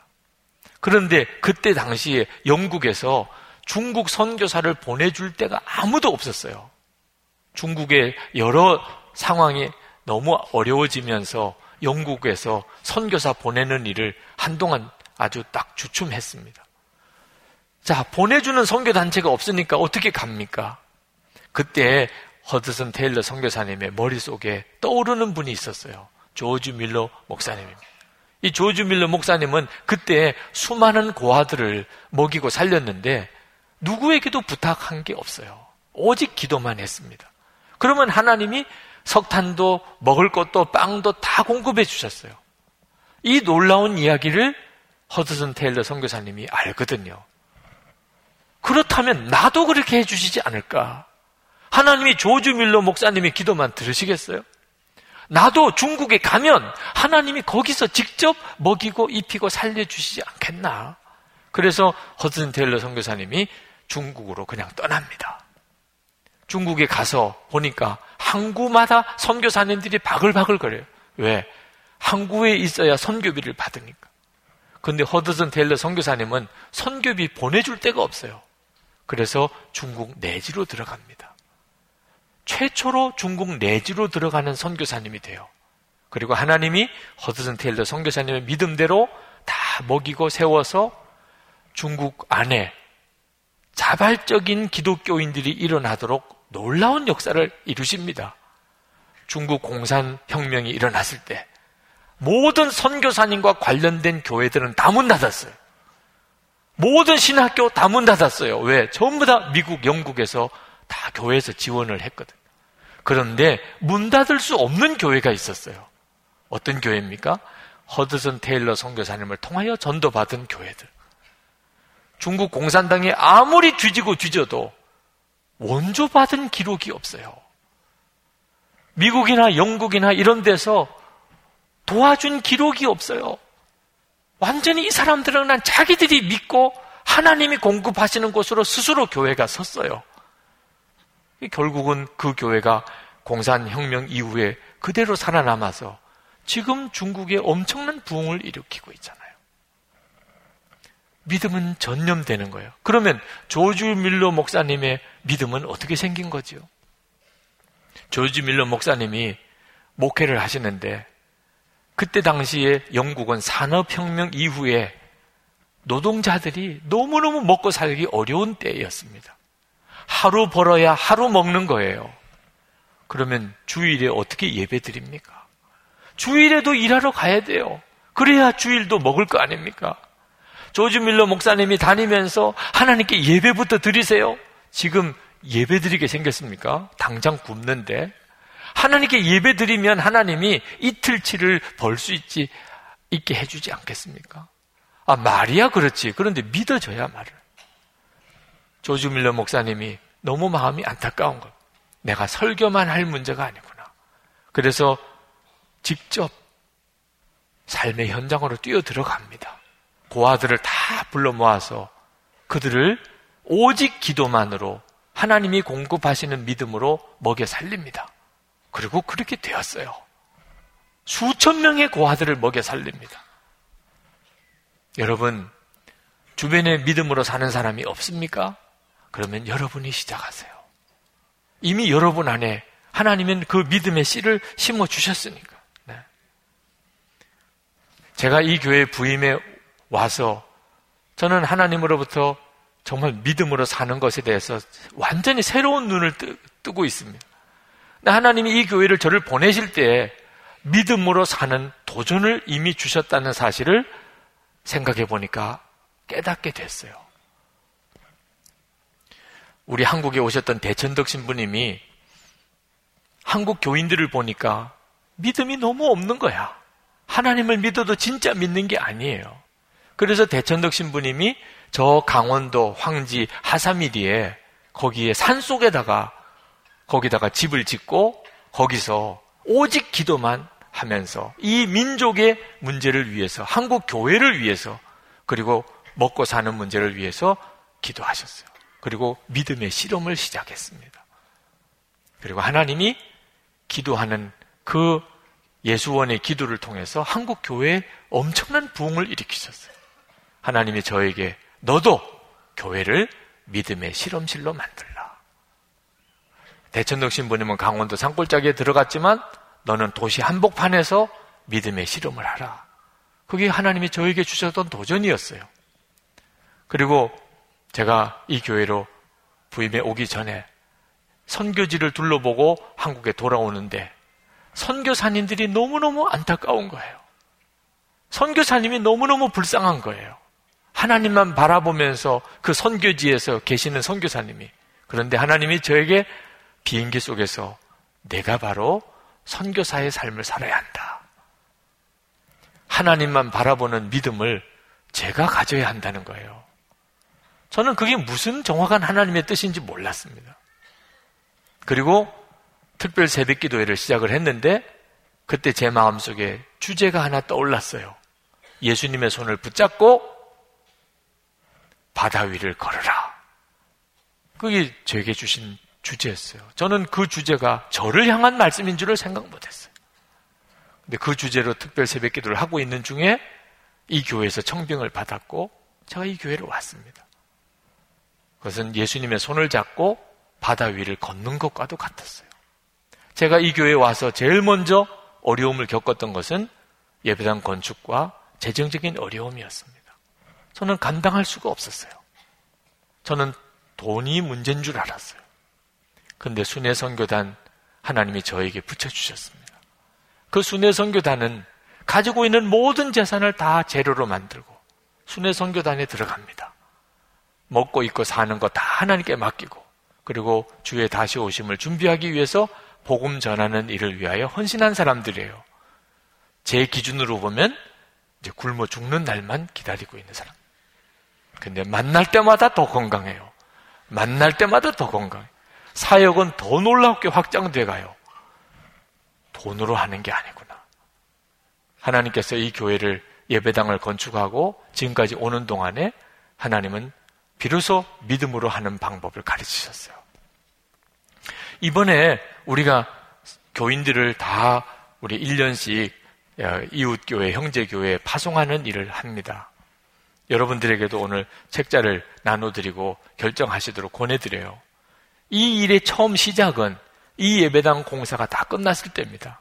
그런데 그때 당시에 영국에서 중국 선교사를 보내줄 때가 아무도 없었어요. 중국의 여러 상황이 너무 어려워지면서 영국에서 선교사 보내는 일을 한동안 아주 딱 주춤했습니다. 자, 보내주는 선교단체가 없으니까 어떻게 갑니까? 그때 허드슨 테일러 선교사님의 머릿속에 떠오르는 분이 있었어요. 조지 밀러 목사님입니다. 이 조지 밀러 목사님은 그때 수많은 고아들을 먹이고 살렸는데 누구에게도 부탁한 게 없어요. 오직 기도만 했습니다. 그러면 하나님이 석탄도 먹을 것도 빵도 다 공급해 주셨어요. 이 놀라운 이야기를 허드슨 테일러 선교사님이 알거든요. 그렇다면 나도 그렇게 해주시지 않을까? 하나님이 조주 밀러 목사님의 기도만 들으시겠어요? 나도 중국에 가면 하나님이 거기서 직접 먹이고 입히고 살려주시지 않겠나? 그래서 허드슨 테일러 선교사님이 중국으로 그냥 떠납니다. 중국에 가서 보니까 항구마다 선교사님들이 바글바글 거려요. 왜? 항구에 있어야 선교비를 받으니까. 근데 허드슨 테일러 선교사님은 선교비 보내줄 데가 없어요. 그래서 중국 내지로 들어갑니다. 최초로 중국 내지로 들어가는 선교사님이 돼요. 그리고 하나님이 허드슨 테일러 선교사님의 믿음대로 다 먹이고 세워서 중국 안에 자발적인 기독교인들이 일어나도록 놀라운 역사를 이루십니다. 중국 공산혁명이 일어났을 때 모든 선교사님과 관련된 교회들은 다 문 닫았어요. 모든 신학교 다 문 닫았어요. 왜? 전부 다 미국, 영국에서 다 교회에서 지원을 했거든요. 그런데 문 닫을 수 없는 교회가 있었어요. 어떤 교회입니까? 허드슨 테일러 선교사님을 통하여 전도받은 교회들. 중국 공산당이 아무리 뒤지고 뒤져도 원조받은 기록이 없어요. 미국이나 영국이나 이런 데서 도와준 기록이 없어요. 완전히 이 사람들은 난 자기들이 믿고 하나님이 공급하시는 곳으로 스스로 교회가 섰어요. 결국은 그 교회가 공산혁명 이후에 그대로 살아남아서 지금 중국에 엄청난 부흥을 일으키고 있잖아요. 믿음은 전념되는 거예요. 그러면 조주 밀러 목사님의 믿음은 어떻게 생긴 거지요? 조주 밀러 목사님이 목회를 하시는데 그때 당시에 영국은 산업혁명 이후에 노동자들이 너무너무 먹고 살기 어려운 때였습니다. 하루 벌어야 하루 먹는 거예요. 그러면 주일에 어떻게 예배 드립니까? 주일에도 일하러 가야 돼요. 그래야 주일도 먹을 거 아닙니까? 조지 밀러 목사님이 다니면서 하나님께 예배부터 드리세요. 지금 예배 드리게 생겼습니까? 당장 굶는데. 하나님께 예배 드리면 하나님이 이틀치를 벌 수 있지, 있게 해주지 않겠습니까? 아, 말이야 그렇지. 그런데 믿어줘야 말을. 조지 밀러 목사님이 너무 마음이 안타까운 거. 내가 설교만 할 문제가 아니구나. 그래서 직접 삶의 현장으로 뛰어 들어갑니다. 고아들을 다 불러 모아서 그들을 오직 기도만으로 하나님이 공급하시는 믿음으로 먹여 살립니다. 그리고 그렇게 되었어요. 수천 명의 고아들을 먹여 살립니다. 여러분, 주변에 믿음으로 사는 사람이 없습니까? 그러면 여러분이 시작하세요. 이미 여러분 안에 하나님은 그 믿음의 씨를 심어 주셨으니까. 네. 제가 이 교회 부임에 와서 저는 하나님으로부터 정말 믿음으로 사는 것에 대해서 완전히 새로운 눈을 뜨, 고 있습니다. 하나님이 이 교회를 저를 보내실 때 믿음으로 사는 도전을 이미 주셨다는 사실을 생각해 보니까 깨닫게 됐어요. 우리 한국에 오셨던 대천덕 신부님이 한국 교인들을 보니까 믿음이 너무 없는 거야. 하나님을 믿어도 진짜 믿는 게 아니에요. 그래서 대천덕 신부님이 저 강원도 황지 하사미리에 거기에 산 속에다가 거기다가 집을 짓고 거기서 오직 기도만 하면서 이 민족의 문제를 위해서 한국 교회를 위해서 그리고 먹고 사는 문제를 위해서 기도하셨어요. 그리고 믿음의 실험을 시작했습니다. 그리고 하나님이 기도하는 그 예수원의 기도를 통해서 한국 교회에 엄청난 부흥을 일으키셨어요. 하나님이 저에게 너도 교회를 믿음의 실험실로 만들라. 대천동 신부님은 강원도 산골짜기에 들어갔지만 너는 도시 한복판에서 믿음의 실험을 하라. 그게 하나님이 저에게 주셨던 도전이었어요. 그리고 제가 이 교회로 부임에 오기 전에 선교지를 둘러보고 한국에 돌아오는데 선교사님들이 너무너무 안타까운 거예요. 선교사님이 너무너무 불쌍한 거예요. 하나님만 바라보면서 그 선교지에서 계시는 선교사님이 그런데 하나님이 저에게 비행기 속에서 내가 바로 선교사의 삶을 살아야 한다. 하나님만 바라보는 믿음을 제가 가져야 한다는 거예요. 저는 그게 무슨 정확한 하나님의 뜻인지 몰랐습니다. 그리고 특별 새벽 기도회를 시작을 했는데 그때 제 마음속에 주제가 하나 떠올랐어요. 예수님의 손을 붙잡고 바다 위를 걸어라. 그게 저에게 주신 주제였어요. 저는 그 주제가 저를 향한 말씀인 줄을 생각 못 했어요. 근데 그 주제로 특별 새벽 기도를 하고 있는 중에 이 교회에서 청빙을 받았고 제가 이 교회로 왔습니다. 그것은 예수님의 손을 잡고 바다 위를 걷는 것과도 같았어요. 제가 이 교회에 와서 제일 먼저 어려움을 겪었던 것은 예배당 건축과 재정적인 어려움이었습니다. 저는 감당할 수가 없었어요. 저는 돈이 문제인 줄 알았어요. 근데 순회 선교단 하나님이 저에게 붙여주셨습니다. 그 순회 선교단은 가지고 있는 모든 재산을 다 재료로 만들고 순회 선교단에 들어갑니다. 먹고 입고 사는 거 다 하나님께 맡기고 그리고 주의 다시 오심을 준비하기 위해서 복음 전하는 일을 위하여 헌신한 사람들이에요. 제 기준으로 보면 이제 굶어 죽는 날만 기다리고 있는 사람. 근데 만날 때마다 더 건강해요. 만날 때마다 더 건강해. 사역은 더 놀랍게 확장돼 가요. 돈으로 하는 게 아니구나. 하나님께서 이 교회를 예배당을 건축하고 지금까지 오는 동안에 하나님은 비로소 믿음으로 하는 방법을 가르치셨어요. 이번에 우리가 교인들을 다 우리 1년씩 이웃교회, 형제교회에 파송하는 일을 합니다. 여러분들에게도 오늘 책자를 나눠드리고 결정하시도록 권해드려요. 이 일의 처음 시작은 이 예배당 공사가 다 끝났을 때입니다.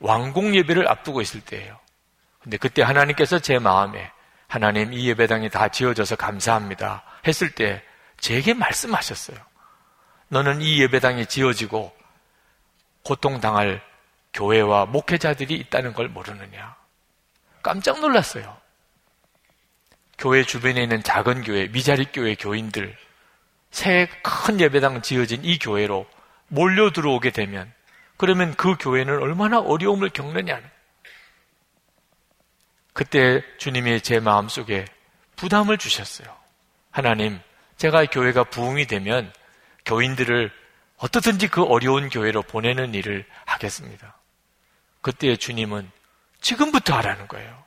왕공 예배를 앞두고 있을 때예요. 근데 그때 하나님께서 제 마음에 하나님 이 예배당이 다 지어져서 감사합니다. 했을 때 제게 말씀하셨어요. 너는 이 예배당이 지어지고 고통당할 교회와 목회자들이 있다는 걸 모르느냐. 깜짝 놀랐어요. 교회 주변에 있는 작은 교회, 미자리 교회 교인들, 새 큰 예배당 지어진 이 교회로 몰려 들어오게 되면 그러면 그 교회는 얼마나 어려움을 겪느냐. 그때 주님이 제 마음속에 부담을 주셨어요. 하나님, 제가 교회가 부흥이 되면 교인들을 어떻든지 그 어려운 교회로 보내는 일을 하겠습니다. 그때 주님은 지금부터 하라는 거예요.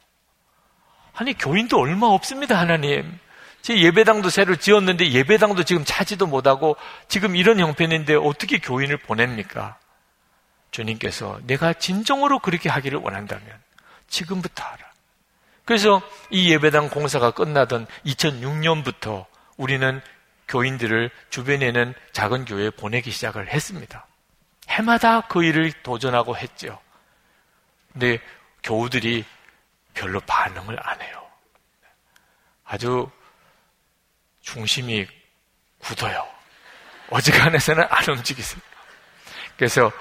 아니, 교인도 얼마 없습니다, 하나님. 제 예배당도 새로 지었는데 예배당도 지금 차지도 못하고 지금 이런 형편인데 어떻게 교인을 보냅니까? 주님께서 내가 진정으로 그렇게 하기를 원한다면 지금부터 하라. 그래서 이 예배당 공사가 끝나던 2006년부터 우리는 교인들을 주변에는 작은 교회에 보내기 시작을 했습니다. 해마다 그 일을 도전하고 했죠. 근데 교우들이 별로 반응을 안 해요. 아주 중심이 굳어요. 어지간해서는 안 움직이세요. 그래서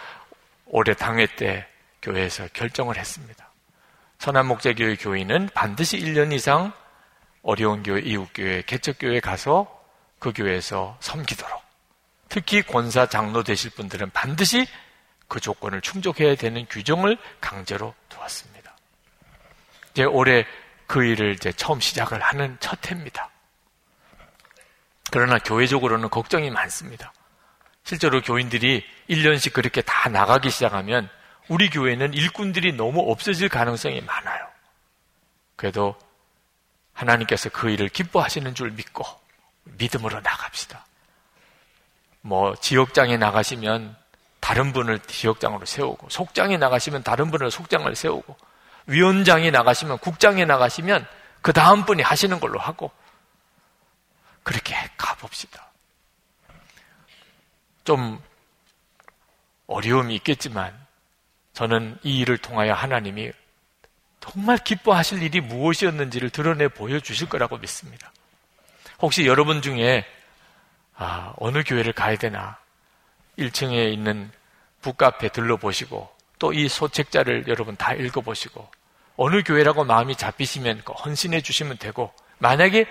올해 당회 때 교회에서 결정을 했습니다. 선한목자교회 교인은 반드시 1년 이상 어려운 교회, 이웃교회, 개척교회 가서 그 교회에서 섬기도록 특히 권사 장로 되실 분들은 반드시 그 조건을 충족해야 되는 규정을 강제로. 이제 올해 그 일을 이제 처음 시작을 하는 첫 해입니다. 그러나 교회적으로는 걱정이 많습니다. 실제로 교인들이 1년씩 그렇게 다 나가기 시작하면 우리 교회는 일꾼들이 너무 없어질 가능성이 많아요. 그래도 하나님께서 그 일을 기뻐하시는 줄 믿고 믿음으로 나갑시다. 뭐 지역장에 나가시면 다른 분을 지역장으로 세우고 속장에 나가시면 다른 분을 속장을 세우고 위원장에 나가시면 국장에 나가시면 그 다음 분이 하시는 걸로 하고 그렇게 가봅시다. 좀 어려움이 있겠지만 저는 이 일을 통하여 하나님이 정말 기뻐하실 일이 무엇이었는지를 드러내 보여주실 거라고 믿습니다. 혹시 여러분 중에 아, 어느 교회를 가야 되나 1층에 있는 북카페 들러보시고 또 이 소책자를 여러분 다 읽어보시고 어느 교회라고 마음이 잡히시면 헌신해 주시면 되고 만약에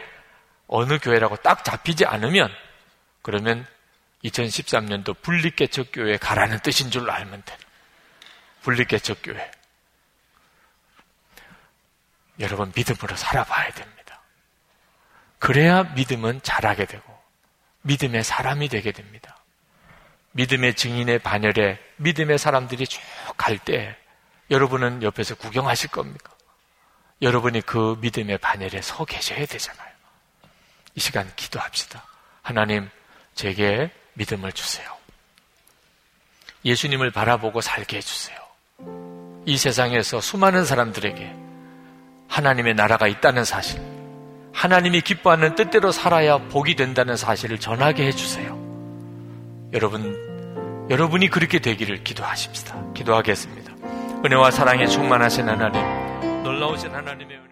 어느 교회라고 딱 잡히지 않으면 그러면 2013년도 분립개척교회 가라는 뜻인 줄로 알면 돼. 분립개척교회. 여러분 믿음으로 살아봐야 됩니다. 그래야 믿음은 자라게 되고 믿음의 사람이 되게 됩니다. 믿음의 증인의 반열에 믿음의 사람들이 쭉 갈 때 여러분은 옆에서 구경하실 겁니까? 여러분이 그 믿음의 반열에 서 계셔야 되잖아요. 이 시간 기도합시다. 하나님, 제게 믿음을 주세요. 예수님을 바라보고 살게 해주세요. 이 세상에서 수많은 사람들에게 하나님의 나라가 있다는 사실, 하나님이 기뻐하는 뜻대로 살아야 복이 된다는 사실을 전하게 해주세요. 여러분, 여러분이 그렇게 되기를 기도하십시다. 기도하겠습니다. 은혜와 사랑에 충만하신 하나님, 놀라우신 하나님의.